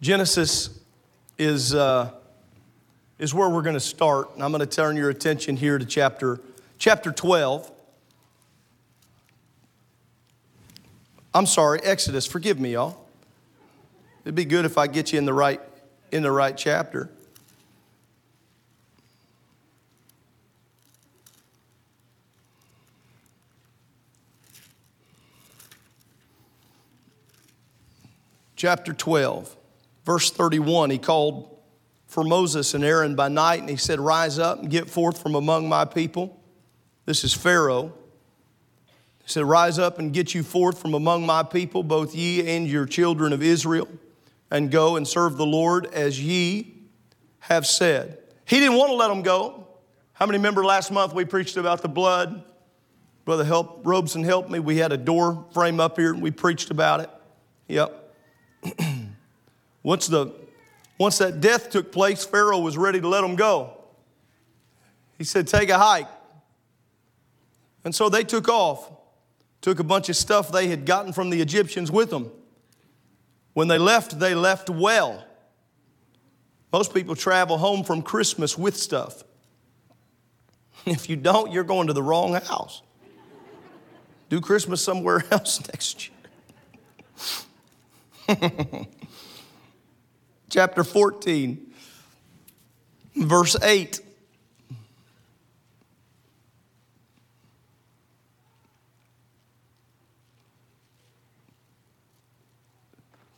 Genesis is, uh, is where we're going to start. And I'm going to turn your attention here to chapter, chapter 12. I'm sorry, Exodus. Forgive me, y'all. It'd be good if I get you in the right, in the right chapter. Chapter 12. Verse 31, he called for Moses and Aaron by night, and he said, Rise up and get forth from among my people. This is Pharaoh. He said, Rise up and get you forth from among my people, both ye and your children of Israel, and go and serve the Lord as ye have said. He didn't want to let them go. How many remember last month we preached about the blood? Brother help, Robeson helped me. We had a door frame up here and we preached about it. Yep. Once, the, once that death took place, Pharaoh was ready to let them go. He said, Take a hike. And so they took off, took a bunch of stuff they had gotten from the Egyptians with them. When they left, they left well. Most people travel home from Christmas with stuff. If you don't, you're going to the wrong house. Do Christmas somewhere else next year. chapter 14, verse 8.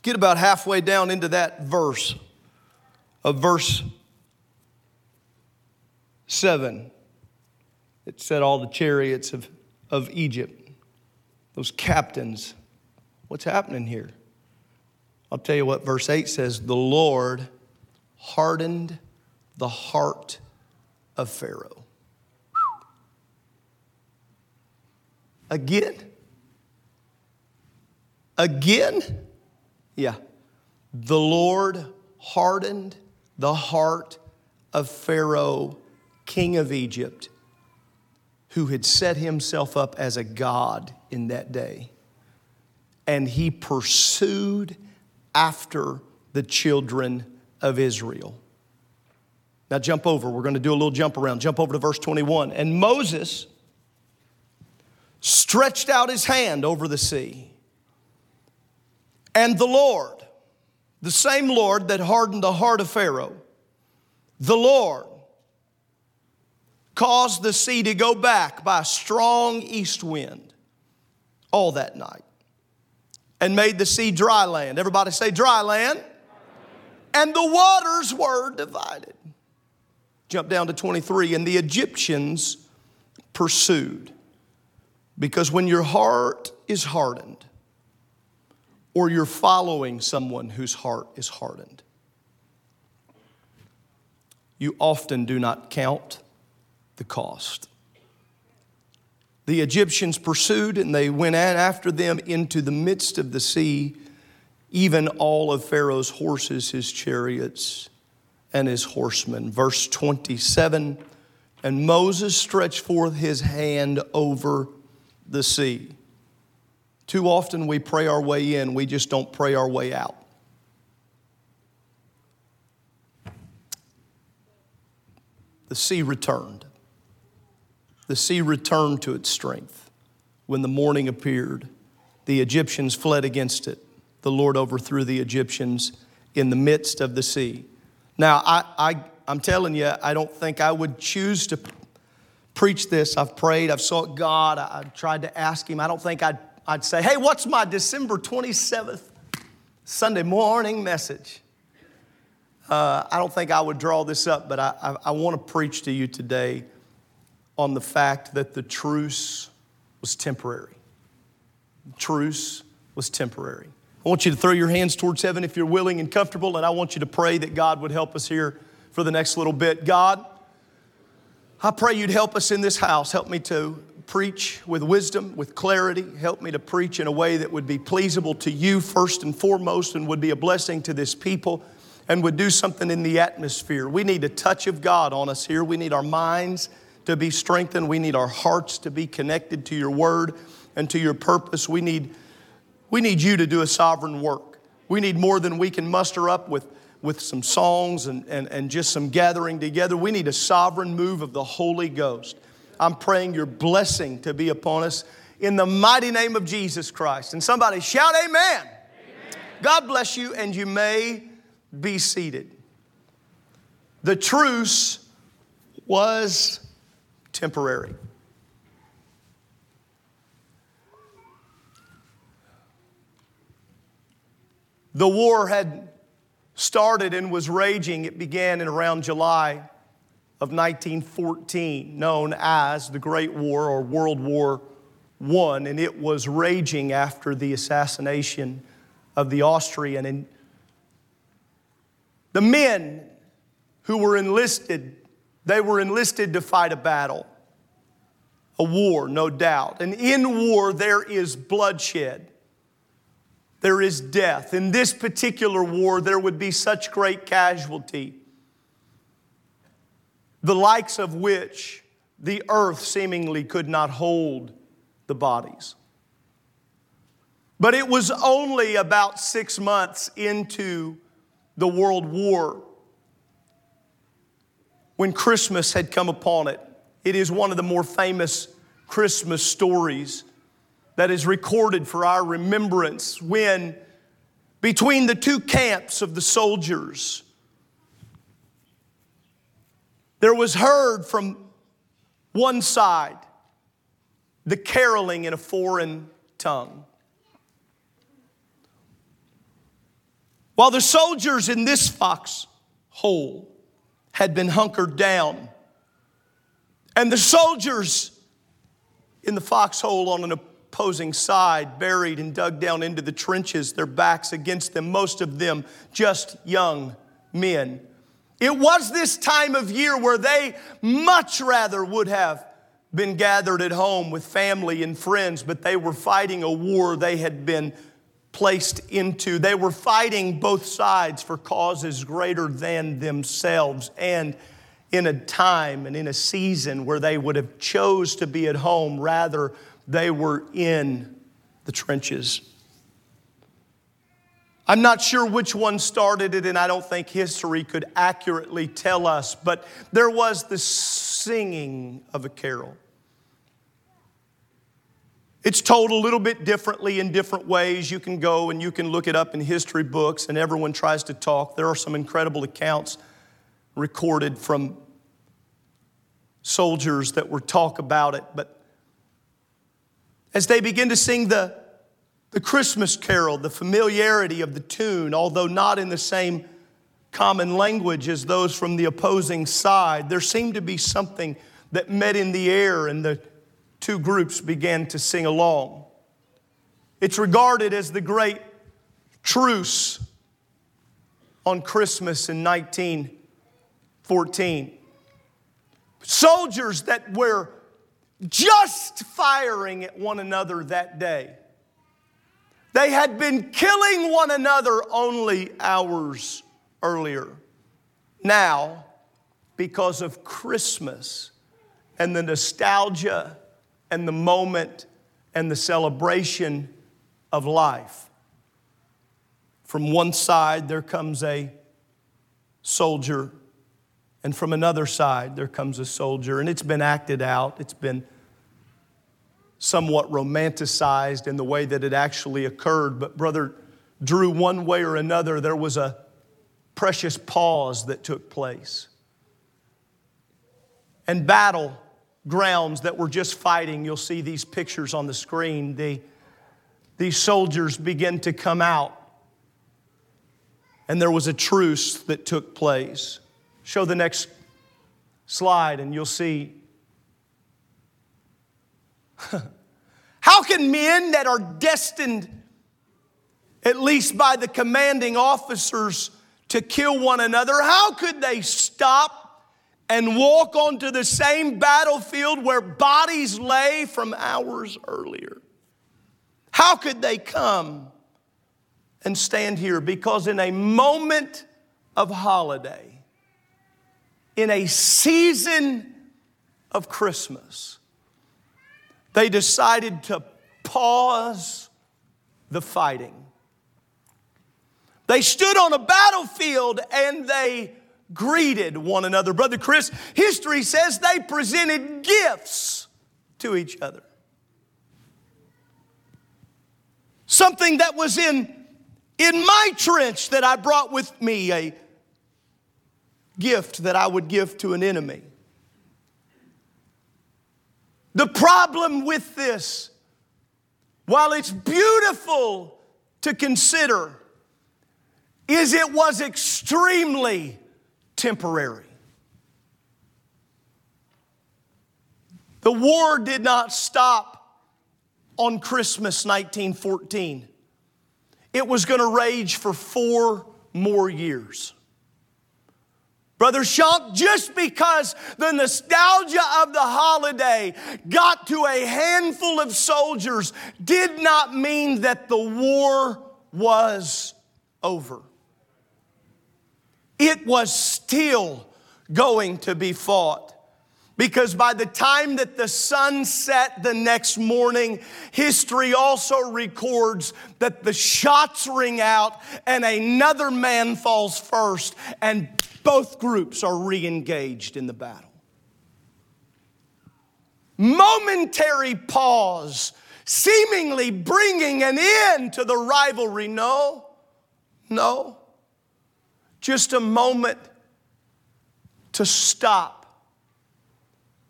Get about halfway down into that verse of verse 7. It said all the chariots of, of Egypt, those captains. What's happening here? I'll tell you what verse 8 says the Lord hardened the heart of Pharaoh. Again? Again? Yeah. The Lord hardened the heart of Pharaoh, king of Egypt, who had set himself up as a god in that day. And he pursued after the children of Israel. Now, jump over. We're going to do a little jump around. Jump over to verse 21. And Moses stretched out his hand over the sea. And the Lord, the same Lord that hardened the heart of Pharaoh, the Lord caused the sea to go back by a strong east wind all that night and made the sea dry land. Everybody say dry land. And the waters were divided. Jump down to 23. And the Egyptians pursued. Because when your heart is hardened, or you're following someone whose heart is hardened, you often do not count the cost. The Egyptians pursued and they went after them into the midst of the sea, even all of Pharaoh's horses, his chariots, and his horsemen. Verse 27 And Moses stretched forth his hand over the sea. Too often we pray our way in, we just don't pray our way out. The sea returned the sea returned to its strength. When the morning appeared, the Egyptians fled against it. The Lord overthrew the Egyptians in the midst of the sea. Now, I, I, I'm telling you, I don't think I would choose to preach this. I've prayed, I've sought God, I, have tried to ask Him. I don't think I'd, I'd say, hey, what's my December 27th Sunday morning message? Uh, I don't think I would draw this up, but I, I, I want to preach to you today on the fact that the truce was temporary. The truce was temporary. I want you to throw your hands towards heaven if you're willing and comfortable, and I want you to pray that God would help us here for the next little bit. God, I pray you'd help us in this house. Help me to preach with wisdom, with clarity. Help me to preach in a way that would be pleasable to you first and foremost and would be a blessing to this people and would do something in the atmosphere. We need a touch of God on us here. We need our minds to be strengthened. We need our hearts to be connected to your word and to your purpose. We need, we need you to do a sovereign work. We need more than we can muster up with, with some songs and, and, and just some gathering together. We need a sovereign move of the Holy Ghost. I'm praying your blessing to be upon us in the mighty name of Jesus Christ. And somebody shout, Amen. amen. God bless you, and you may be seated. The truce was temporary. The war had started and was raging. It began in around July of 1914, known as the Great War or World War I, and it was raging after the assassination of the Austrian. And the men who were enlisted, they were enlisted to fight a battle, a war, no doubt. And in war, there is bloodshed. There is death. In this particular war, there would be such great casualty the likes of which the earth seemingly could not hold the bodies. But it was only about six months into the World War when Christmas had come upon it. It is one of the more famous Christmas stories that is recorded for our remembrance when, between the two camps of the soldiers, there was heard from one side the caroling in a foreign tongue. While the soldiers in this foxhole had been hunkered down, and the soldiers in the foxhole on an opposing side, buried and dug down into the trenches, their backs against them, most of them just young men it was this time of year where they much rather would have been gathered at home with family and friends, but they were fighting a war they had been placed into. They were fighting both sides for causes greater than themselves and in a time and in a season where they would have chose to be at home rather they were in the trenches I'm not sure which one started it, and I don't think history could accurately tell us, but there was the singing of a carol. It's told a little bit differently in different ways. You can go and you can look it up in history books, and everyone tries to talk. There are some incredible accounts recorded from soldiers that were talk about it. But as they begin to sing the the Christmas carol, the familiarity of the tune, although not in the same common language as those from the opposing side, there seemed to be something that met in the air and the two groups began to sing along. It's regarded as the great truce on Christmas in 1914. Soldiers that were just firing at one another that day they had been killing one another only hours earlier. Now, because of Christmas and the nostalgia and the moment and the celebration of life, from one side there comes a soldier, and from another side there comes a soldier, and it's been acted out, it's been somewhat romanticized in the way that it actually occurred. But, Brother Drew, one way or another, there was a precious pause that took place. And battle grounds that were just fighting, you'll see these pictures on the screen. The, these soldiers begin to come out. And there was a truce that took place. Show the next slide, and you'll see How can men that are destined at least by the commanding officers, to kill one another, how could they stop and walk onto the same battlefield where bodies lay from hours earlier? How could they come and stand here? Because in a moment of holiday, in a season of Christmas, they decided to pause the fighting. They stood on a battlefield and they greeted one another. Brother Chris, history says they presented gifts to each other. Something that was in, in my trench that I brought with me, a gift that I would give to an enemy. The problem with this, while it's beautiful to consider, is it was extremely temporary. The war did not stop on Christmas 1914. It was going to rage for four more years. Brother Shunk, just because the nostalgia of the holiday got to a handful of soldiers did not mean that the war was over. It was still going to be fought. Because by the time that the sun set the next morning, history also records that the shots ring out and another man falls first, and both groups are re engaged in the battle. Momentary pause, seemingly bringing an end to the rivalry. No, no. Just a moment to stop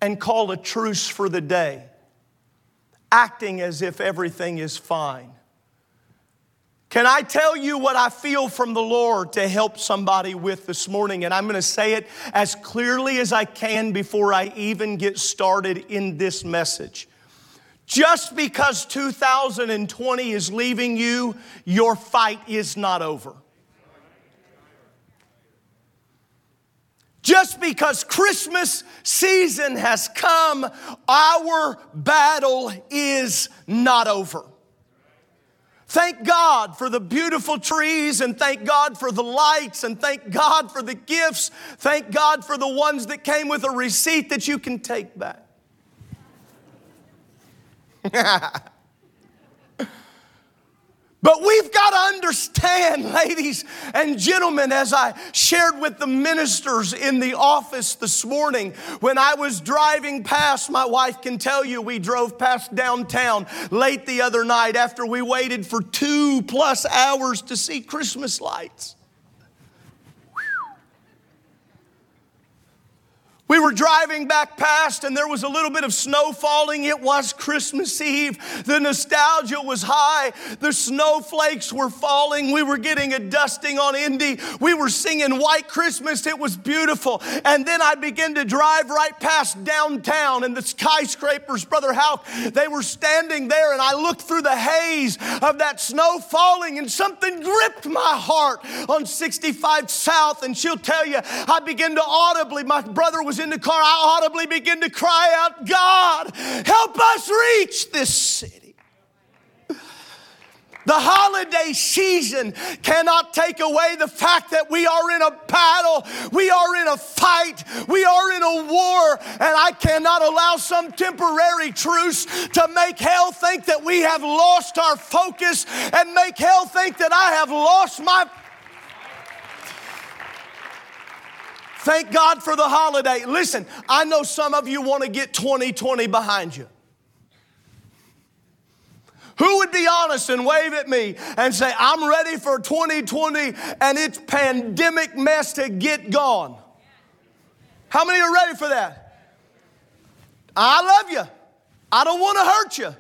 and call a truce for the day, acting as if everything is fine. Can I tell you what I feel from the Lord to help somebody with this morning? And I'm going to say it as clearly as I can before I even get started in this message. Just because 2020 is leaving you, your fight is not over. Just because Christmas season has come, our battle is not over. Thank God for the beautiful trees and thank God for the lights and thank God for the gifts. Thank God for the ones that came with a receipt that you can take back. But we've got to understand, ladies and gentlemen, as I shared with the ministers in the office this morning, when I was driving past, my wife can tell you we drove past downtown late the other night after we waited for two plus hours to see Christmas lights. We were driving back past and there was a little bit of snow falling. It was Christmas Eve. The nostalgia was high. The snowflakes were falling. We were getting a dusting on Indy. We were singing White Christmas. It was beautiful. And then I began to drive right past downtown and the skyscrapers, Brother Houck, they were standing there and I looked through the haze of that snow falling and something gripped my heart on 65 South. And she'll tell you, I began to audibly, my brother was in the car, I audibly begin to cry out, God, help us reach this city. The holiday season cannot take away the fact that we are in a battle, we are in a fight, we are in a war, and I cannot allow some temporary truce to make hell think that we have lost our focus and make hell think that I have lost my Thank God for the holiday. Listen, I know some of you want to get 2020 behind you. Who would be honest and wave at me and say, I'm ready for 2020 and its pandemic mess to get gone? How many are ready for that? I love you. I don't want to hurt you.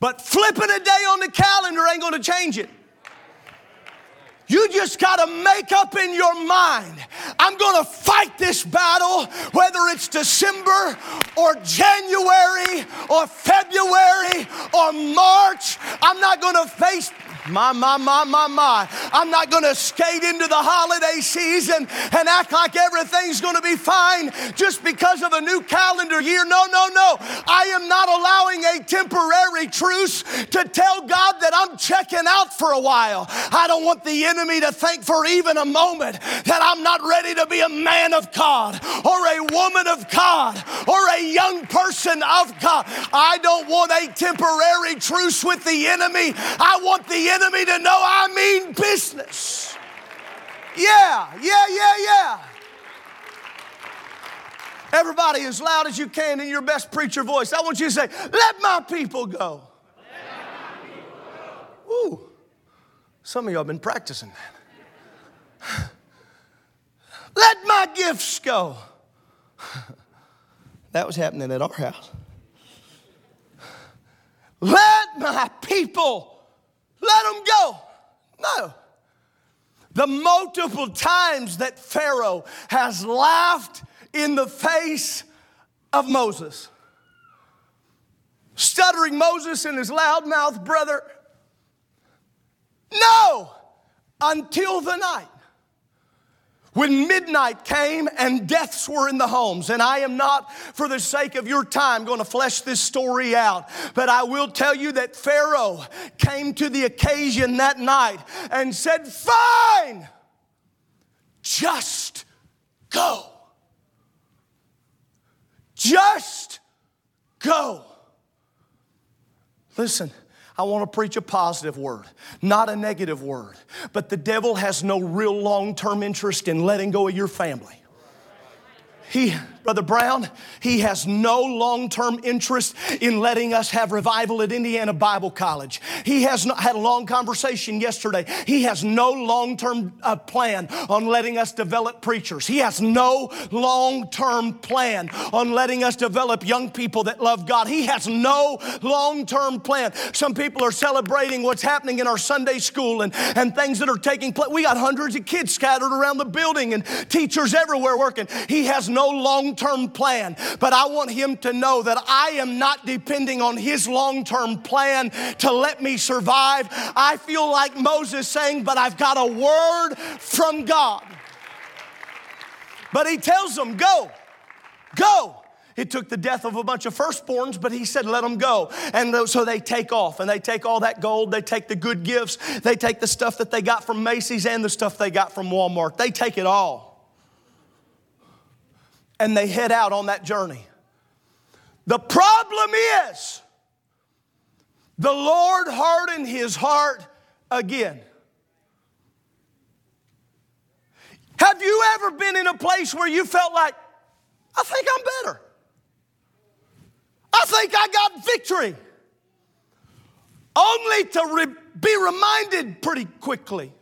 But flipping a day on the calendar ain't going to change it. You just got to make up in your mind I'm going to fight this battle, whether it's December or January or February or March. I'm not going to face my, my, my, my, my. I'm not going to skate into the holiday season and act like everything's going to be fine just because of a new calendar year. No, no, no. I am not allowing a temporary truce to tell God that I'm checking out for a while. I don't want the enemy to think for even a moment that I'm not ready to be a man of God or a woman of God or a young person of God. I don't want a temporary truce with the enemy. I want the enemy to know I mean business. Yeah, yeah, yeah, yeah. Everybody, as loud as you can in your best preacher voice, I want you to say, Let my people go. Ooh, some of y'all have been practicing that. Let my gifts go. That was happening at our house. Let my people let them go. No. The multiple times that Pharaoh has laughed in the face of Moses. Stuttering Moses in his loudmouth brother. No, until the night when midnight came and deaths were in the homes. And I am not, for the sake of your time, going to flesh this story out, but I will tell you that Pharaoh came to the occasion that night and said, Fine, just go. Just go. Listen. I want to preach a positive word, not a negative word. But the devil has no real long term interest in letting go of your family. He, Brother Brown, he has no long term interest in letting us have revival at Indiana Bible College. He has not, had a long conversation yesterday. He has no long term uh, plan on letting us develop preachers. He has no long term plan on letting us develop young people that love God. He has no long term plan. Some people are celebrating what's happening in our Sunday school and, and things that are taking place. We got hundreds of kids scattered around the building and teachers everywhere working. He has no long term plan, but I want him to know that I am not depending on his long term plan to let me survive. I feel like Moses saying, But I've got a word from God. But he tells them, Go, go. It took the death of a bunch of firstborns, but he said, let them go. And so they take off and they take all that gold, they take the good gifts, they take the stuff that they got from Macy's and the stuff they got from Walmart. They take it all and they head out on that journey. The problem is, the Lord hardened his heart again. Have you ever been in a place where you felt like, I think I'm better? I think I got victory. Only to re- be reminded pretty quickly.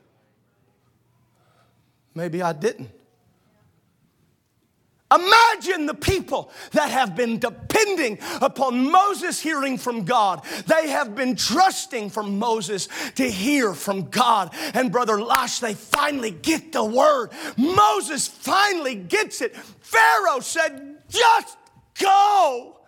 Maybe I didn't. Imagine the people that have been depending upon Moses hearing from God. They have been trusting for Moses to hear from God. And Brother Lash, they finally get the word. Moses finally gets it. Pharaoh said, Just go.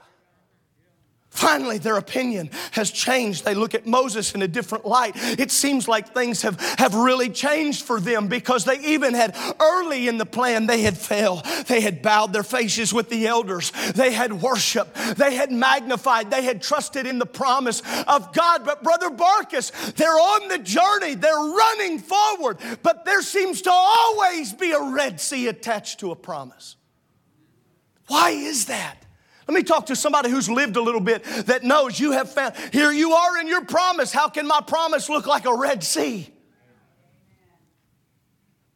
Finally, their opinion has changed. They look at Moses in a different light. It seems like things have, have really changed for them because they even had early in the plan, they had failed. They had bowed their faces with the elders. They had worshiped. They had magnified. They had trusted in the promise of God. But, Brother Barkus, they're on the journey. They're running forward. But there seems to always be a Red Sea attached to a promise. Why is that? Let me talk to somebody who's lived a little bit that knows you have found, here you are in your promise. How can my promise look like a Red Sea?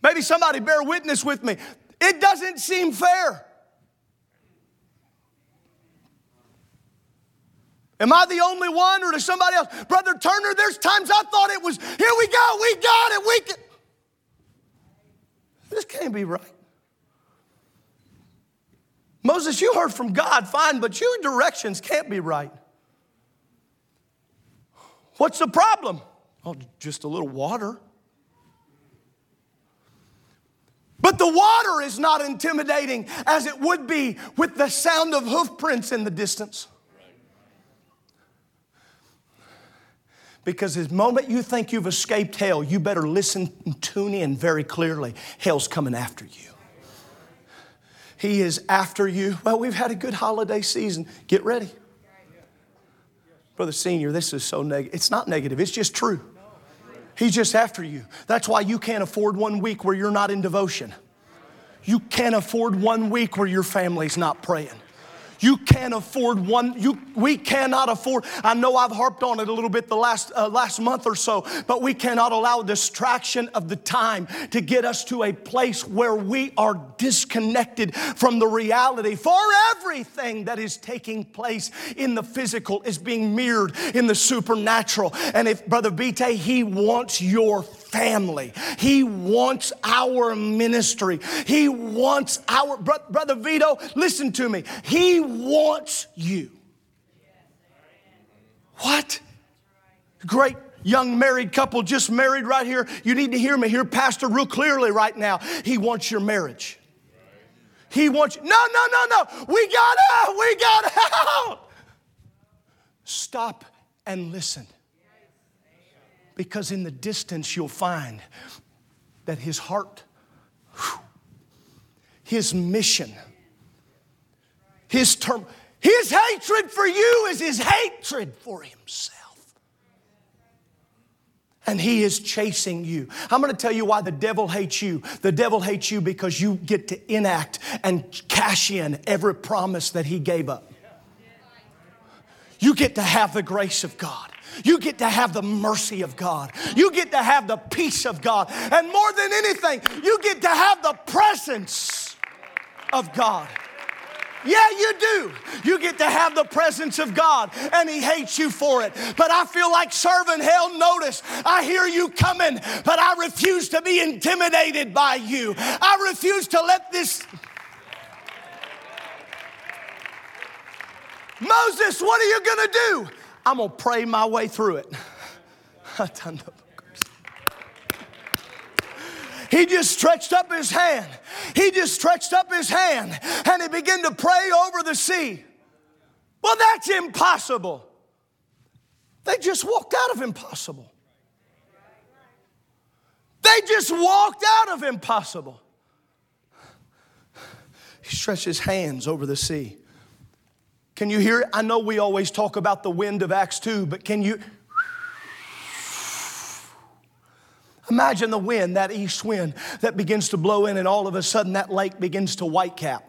Maybe somebody bear witness with me. It doesn't seem fair. Am I the only one or does somebody else? Brother Turner, there's times I thought it was, here we go, we got it, we can. This can't be right. Moses, you heard from God, fine, but your directions can't be right. What's the problem? Oh, just a little water. But the water is not intimidating as it would be with the sound of hoofprints in the distance. Because the moment you think you've escaped hell, you better listen and tune in very clearly. Hell's coming after you. He is after you. Well, we've had a good holiday season. Get ready. Brother Senior, this is so negative. It's not negative, it's just true. He's just after you. That's why you can't afford one week where you're not in devotion. You can't afford one week where your family's not praying. You can't afford one. You, we cannot afford. I know I've harped on it a little bit the last uh, last month or so, but we cannot allow distraction of the time to get us to a place where we are disconnected from the reality. For everything that is taking place in the physical is being mirrored in the supernatural. And if Brother Bite, he wants your family. He wants our ministry. He wants our, Brother Vito, listen to me. He wants you. What? Great young married couple just married right here. You need to hear me here, Pastor, real clearly right now. He wants your marriage. He wants you. No, no, no, no. We got out. We got out. Stop and listen. Because in the distance, you'll find that his heart, his mission, his term, his hatred for you is his hatred for himself. And he is chasing you. I'm gonna tell you why the devil hates you. The devil hates you because you get to enact and cash in every promise that he gave up. You get to have the grace of God. You get to have the mercy of God. You get to have the peace of God. And more than anything, you get to have the presence of God. Yeah, you do. You get to have the presence of God, and He hates you for it. But I feel like serving hell. Notice, I hear you coming, but I refuse to be intimidated by you. I refuse to let this. Moses, what are you going to do? I'm going to pray my way through it. He just stretched up his hand. He just stretched up his hand and he began to pray over the sea. Well, that's impossible. They just walked out of impossible. They just walked out of impossible. He stretched his hands over the sea. Can you hear it? I know we always talk about the wind of Acts 2, but can you? Imagine the wind, that east wind that begins to blow in, and all of a sudden that lake begins to whitecap.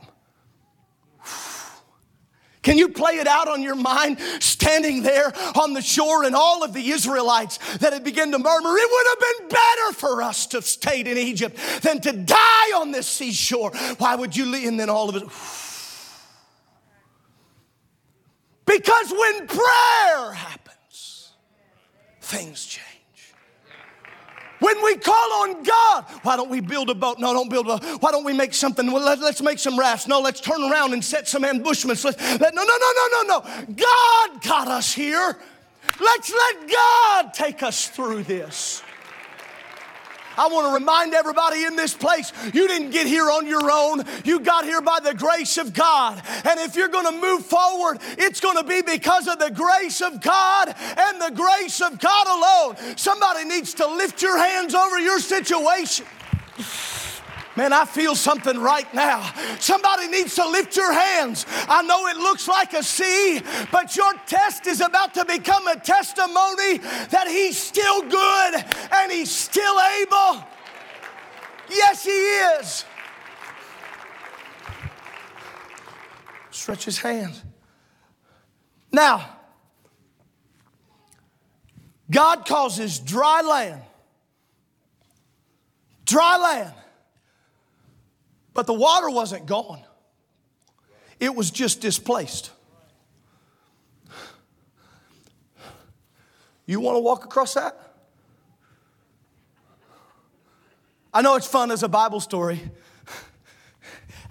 Can you play it out on your mind, standing there on the shore and all of the Israelites that had begun to murmur, it would have been better for us to have stayed in Egypt than to die on this seashore. Why would you leave? And then all of it. Because when prayer happens, things change. When we call on God, why don't we build a boat? No, don't build a boat. Why don't we make something? Well, let, us make some rafts. No, let's turn around and set some ambushments. Let's, let, no, no, no, no, no, no. God got us here. Let's let God take us through this. I want to remind everybody in this place you didn't get here on your own. You got here by the grace of God. And if you're going to move forward, it's going to be because of the grace of God and the grace of God alone. Somebody needs to lift your hands over your situation. Man, I feel something right now. Somebody needs to lift your hands. I know it looks like a sea, but your test is about to become a testimony that He's still good and He's still able. Yes, He is. Stretch His hands. Now, God causes dry land, dry land but the water wasn't gone, it was just displaced. You want to walk across that? I know it's fun as a Bible story.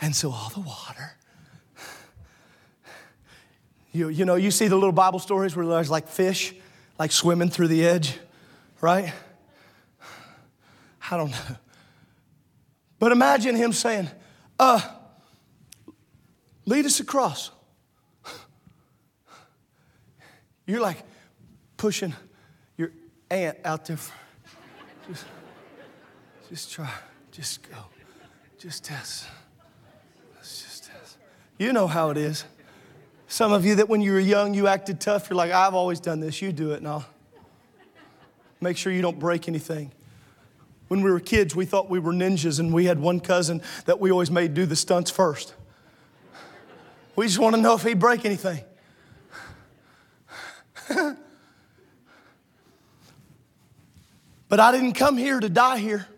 And so all the water. You, you know, you see the little Bible stories where there's like fish, like swimming through the edge, right? I don't know. But imagine him saying, uh, lead us across. You're like pushing your aunt out there. Just, just try, just go, just test. Let's just test. You know how it is. Some of you that when you were young, you acted tough. You're like, I've always done this. You do it and I'll Make sure you don't break anything. When we were kids, we thought we were ninjas, and we had one cousin that we always made do the stunts first. We just want to know if he'd break anything. but I didn't come here to die here.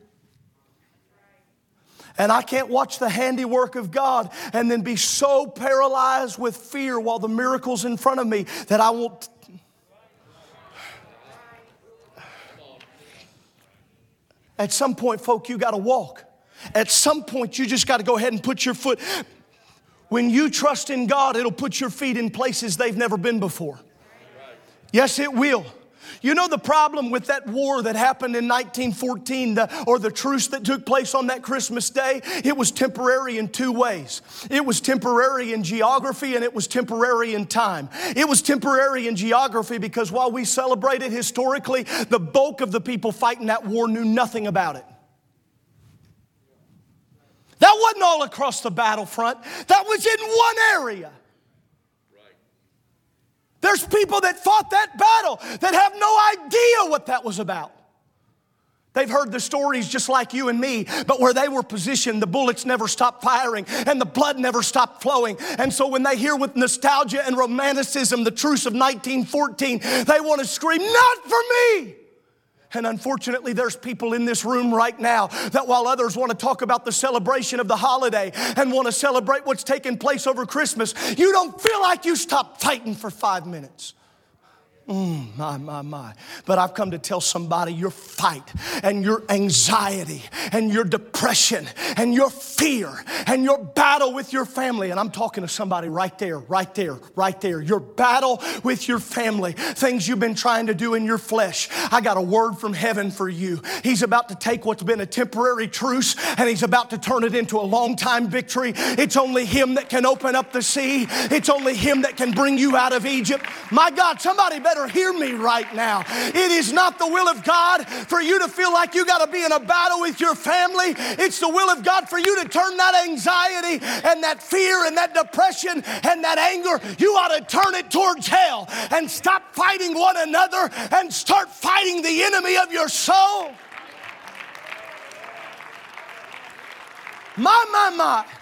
And I can't watch the handiwork of God and then be so paralyzed with fear while the miracle's in front of me that I won't. At some point, folk, you got to walk. At some point, you just got to go ahead and put your foot. When you trust in God, it'll put your feet in places they've never been before. Yes, it will. You know the problem with that war that happened in 1914 the, or the truce that took place on that Christmas day? It was temporary in two ways. It was temporary in geography and it was temporary in time. It was temporary in geography because while we celebrated historically, the bulk of the people fighting that war knew nothing about it. That wasn't all across the battlefront, that was in one area. There's people that fought that battle that have no idea what that was about. They've heard the stories just like you and me, but where they were positioned, the bullets never stopped firing and the blood never stopped flowing. And so when they hear with nostalgia and romanticism the truce of 1914, they want to scream, Not for me! And unfortunately, there's people in this room right now that while others want to talk about the celebration of the holiday and want to celebrate what's taking place over Christmas, you don't feel like you stopped fighting for five minutes. Mm, my, my, my. But I've come to tell somebody your fight and your anxiety and your depression and your fear and your battle with your family. And I'm talking to somebody right there, right there, right there. Your battle with your family, things you've been trying to do in your flesh. I got a word from heaven for you. He's about to take what's been a temporary truce and he's about to turn it into a long time victory. It's only him that can open up the sea, it's only him that can bring you out of Egypt. My God, somebody better better hear me right now. It is not the will of God for you to feel like you got to be in a battle with your family. It's the will of God for you to turn that anxiety and that fear and that depression and that anger, you ought to turn it towards hell and stop fighting one another and start fighting the enemy of your soul. My, my, my.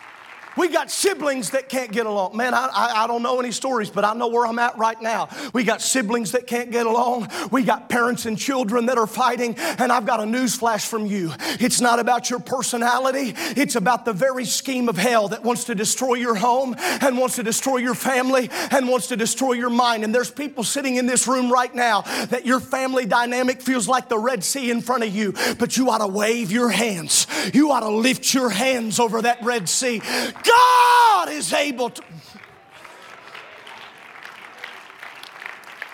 We got siblings that can't get along. Man, I, I, I, don't know any stories, but I know where I'm at right now. We got siblings that can't get along. We got parents and children that are fighting. And I've got a news flash from you. It's not about your personality, it's about the very scheme of hell that wants to destroy your home and wants to destroy your family and wants to destroy your mind. And there's people sitting in this room right now that your family dynamic feels like the Red Sea in front of you, but you ought to wave your hands. You ought to lift your hands over that Red Sea. God is able to.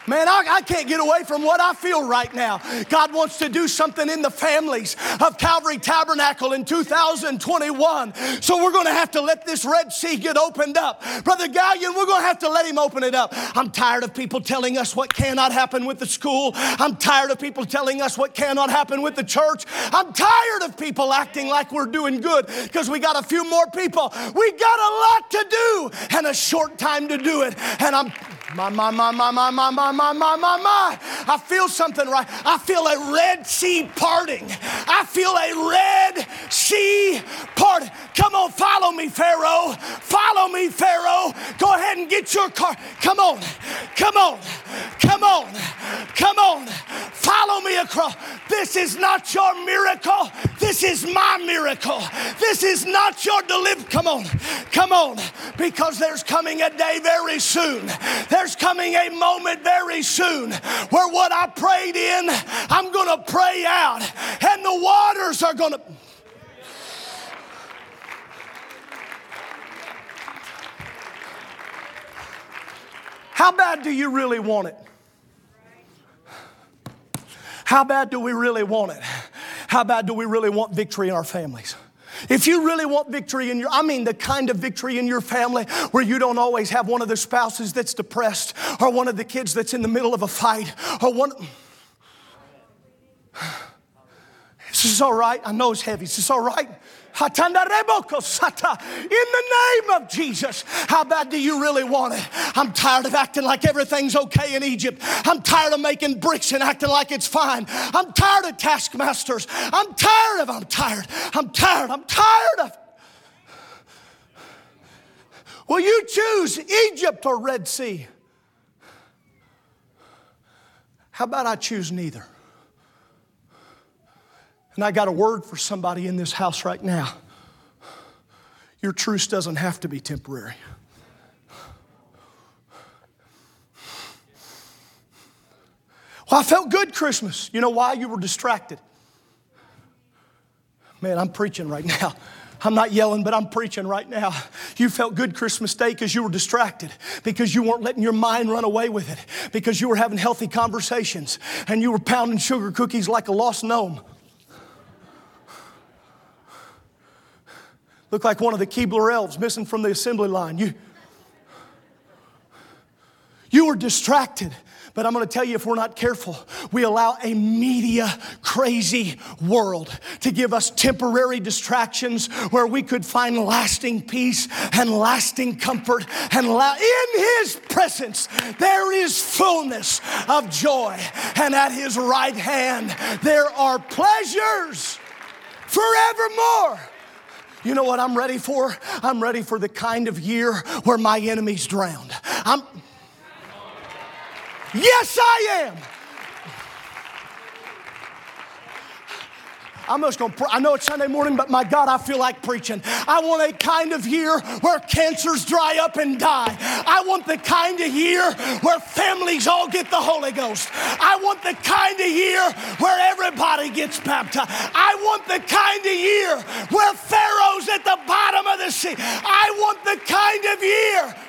Man, I, I, can't get away from what I feel right now. God wants to do something in the families of Calvary Tabernacle in 2021. So we're going to have to let this Red Sea get opened up. Brother Gallion, we're going to have to let him open it up. I'm tired of people telling us what cannot happen with the school. I'm tired of people telling us what cannot happen with the church. I'm tired of people acting like we're doing good because we got a few more people. We got a lot to do and a short time to do it. And I'm my, my, my, my, my, my, my, my, my, my, my. I feel something right. I feel a Red Sea parting. I feel a Red Sea parting. Come on, follow me, Pharaoh. Follow me, Pharaoh. Go ahead and get your car. Come on. Come on. Come on. Come on. This is not your miracle. This is my miracle. This is not your deliverance. Come on. Come on. Because there's coming a day very soon. There's coming a moment very soon where what I prayed in, I'm going to pray out, and the waters are going to. How bad do you really want it? How bad do we really want it? How bad do we really want victory in our families? If you really want victory in your, I mean the kind of victory in your family where you don't always have one of the spouses that's depressed or one of the kids that's in the middle of a fight or one. This is all right. I know it's heavy. Is this all right? In the name of Jesus, how bad do you really want it? I'm tired of acting like everything's okay in Egypt. I'm tired of making bricks and acting like it's fine. I'm tired of taskmasters. I'm tired of, I'm tired. I'm tired. I'm tired of. Will you choose Egypt or Red Sea? How about I choose neither? And I got a word for somebody in this house right now. Your truce doesn't have to be temporary. Well, I felt good Christmas. You know why? You were distracted. Man, I'm preaching right now. I'm not yelling, but I'm preaching right now. You felt good Christmas Day because you were distracted, because you weren't letting your mind run away with it, because you were having healthy conversations, and you were pounding sugar cookies like a lost gnome. Look like one of the Keebler elves missing from the assembly line. You, you were distracted. But I'm going to tell you if we're not careful, we allow a media crazy world to give us temporary distractions where we could find lasting peace and lasting comfort. And la- in His presence, there is fullness of joy. And at His right hand, there are pleasures forevermore. You know what I'm ready for? I'm ready for the kind of year where my enemies drowned. I'm, yes, I am. I'm just gonna, I know it's Sunday morning, but my God, I feel like preaching. I want a kind of year where cancers dry up and die. I want the kind of year where families all get the Holy Ghost. I want the kind of year where everybody gets baptized. I want the kind of year where Pharaoh's at the bottom of the sea. I want the kind of year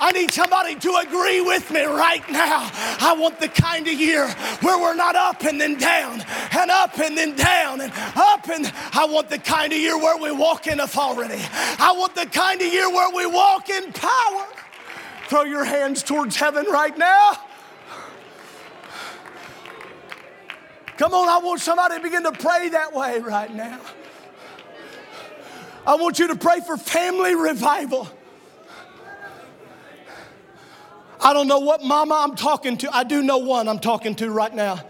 I need somebody to agree with me right now. I want the kind of year where we're not up and then down and up and then down and up and I want the kind of year where we walk in authority. I want the kind of year where we walk in power. Throw your hands towards heaven right now. Come on, I want somebody to begin to pray that way right now. I want you to pray for family revival. I don't know what mama I'm talking to. I do know one I'm talking to right now.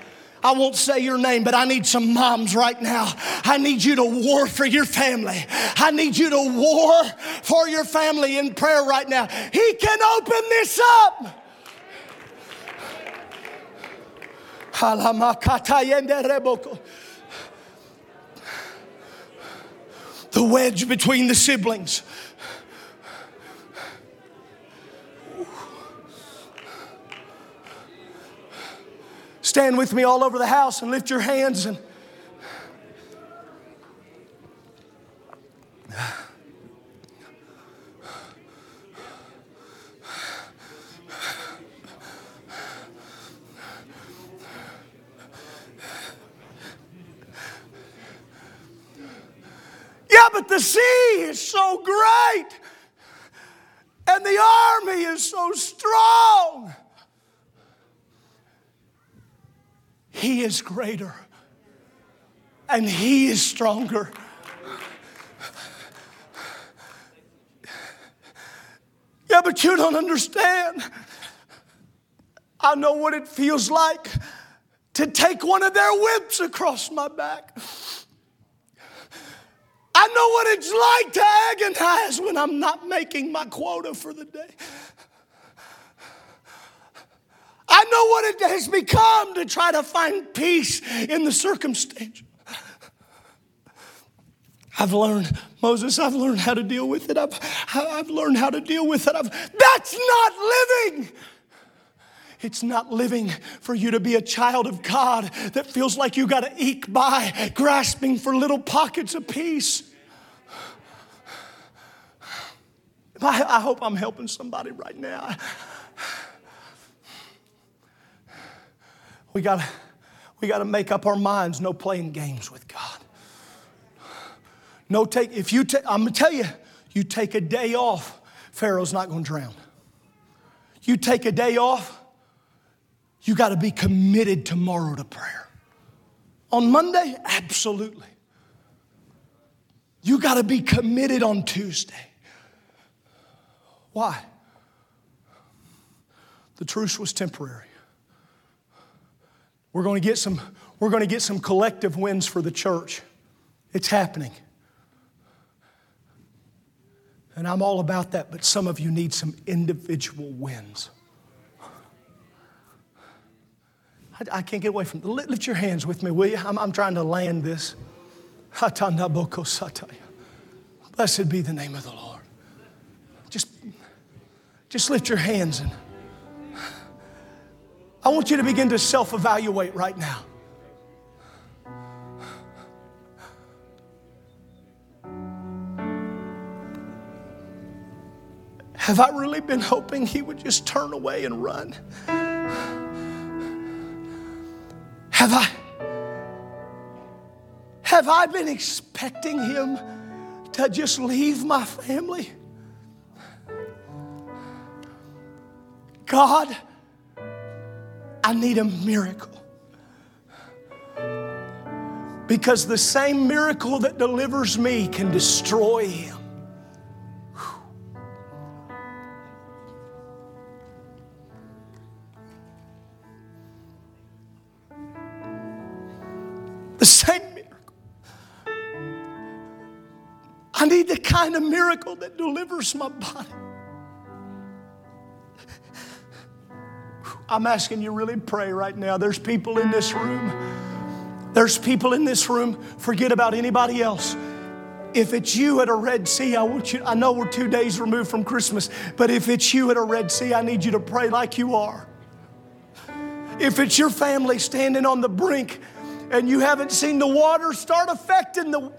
I won't say your name, but I need some moms right now. I need you to war for your family. I need you to war for your family in prayer right now. He can open this up. The wedge between the siblings. Stand with me all over the house and lift your hands and Yeah, but the sea is so great and the army is so strong. He is greater and He is stronger. Yeah, but you don't understand. I know what it feels like to take one of their whips across my back. I know what it's like to agonize when I'm not making my quota for the day. I know what it has become to try to find peace in the circumstance. I've learned, Moses, I've learned how to deal with it. I've, I've learned how to deal with it. I've, that's not living. It's not living for you to be a child of God that feels like you got to eke by, grasping for little pockets of peace. I, I hope I'm helping somebody right now. We got we got to make up our minds no playing games with God. No take, if you take, I'm gonna tell you, you take a day off, Pharaoh's not gonna drown. You take a day off, you gotta be committed tomorrow to prayer. On Monday, absolutely. You gotta be committed on Tuesday. Why? The truce was temporary. We're going to get some, we're going to get some collective wins for the church. It's happening. And I'm all about that, but some of you need some individual wins. I, I can't get away from it. Lift your hands with me, will you? I'm, I'm trying to land this. Blessed be the name of the Lord. Just, just lift your hands and I want you to begin to self evaluate right now. Have I really been hoping he would just turn away and run? Have I? Have I been expecting him to just leave my family? God, I need a miracle. Because the same miracle that delivers me can destroy him. The same miracle. I need the kind of miracle that delivers my body. I'm asking you really pray right now. There's people in this room. There's people in this room. Forget about anybody else. If it's you at a Red Sea, I want you, I know we're two days removed from Christmas, but if it's you at a Red Sea, I need you to pray like you are. If it's your family standing on the brink and you haven't seen the water start affecting the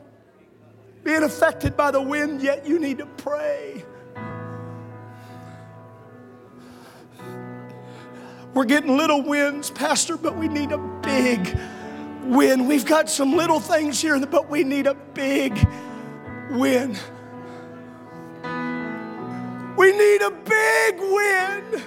being affected by the wind, yet you need to pray. We're getting little wins, Pastor, but we need a big win. We've got some little things here, but we need a big win. We need a big win.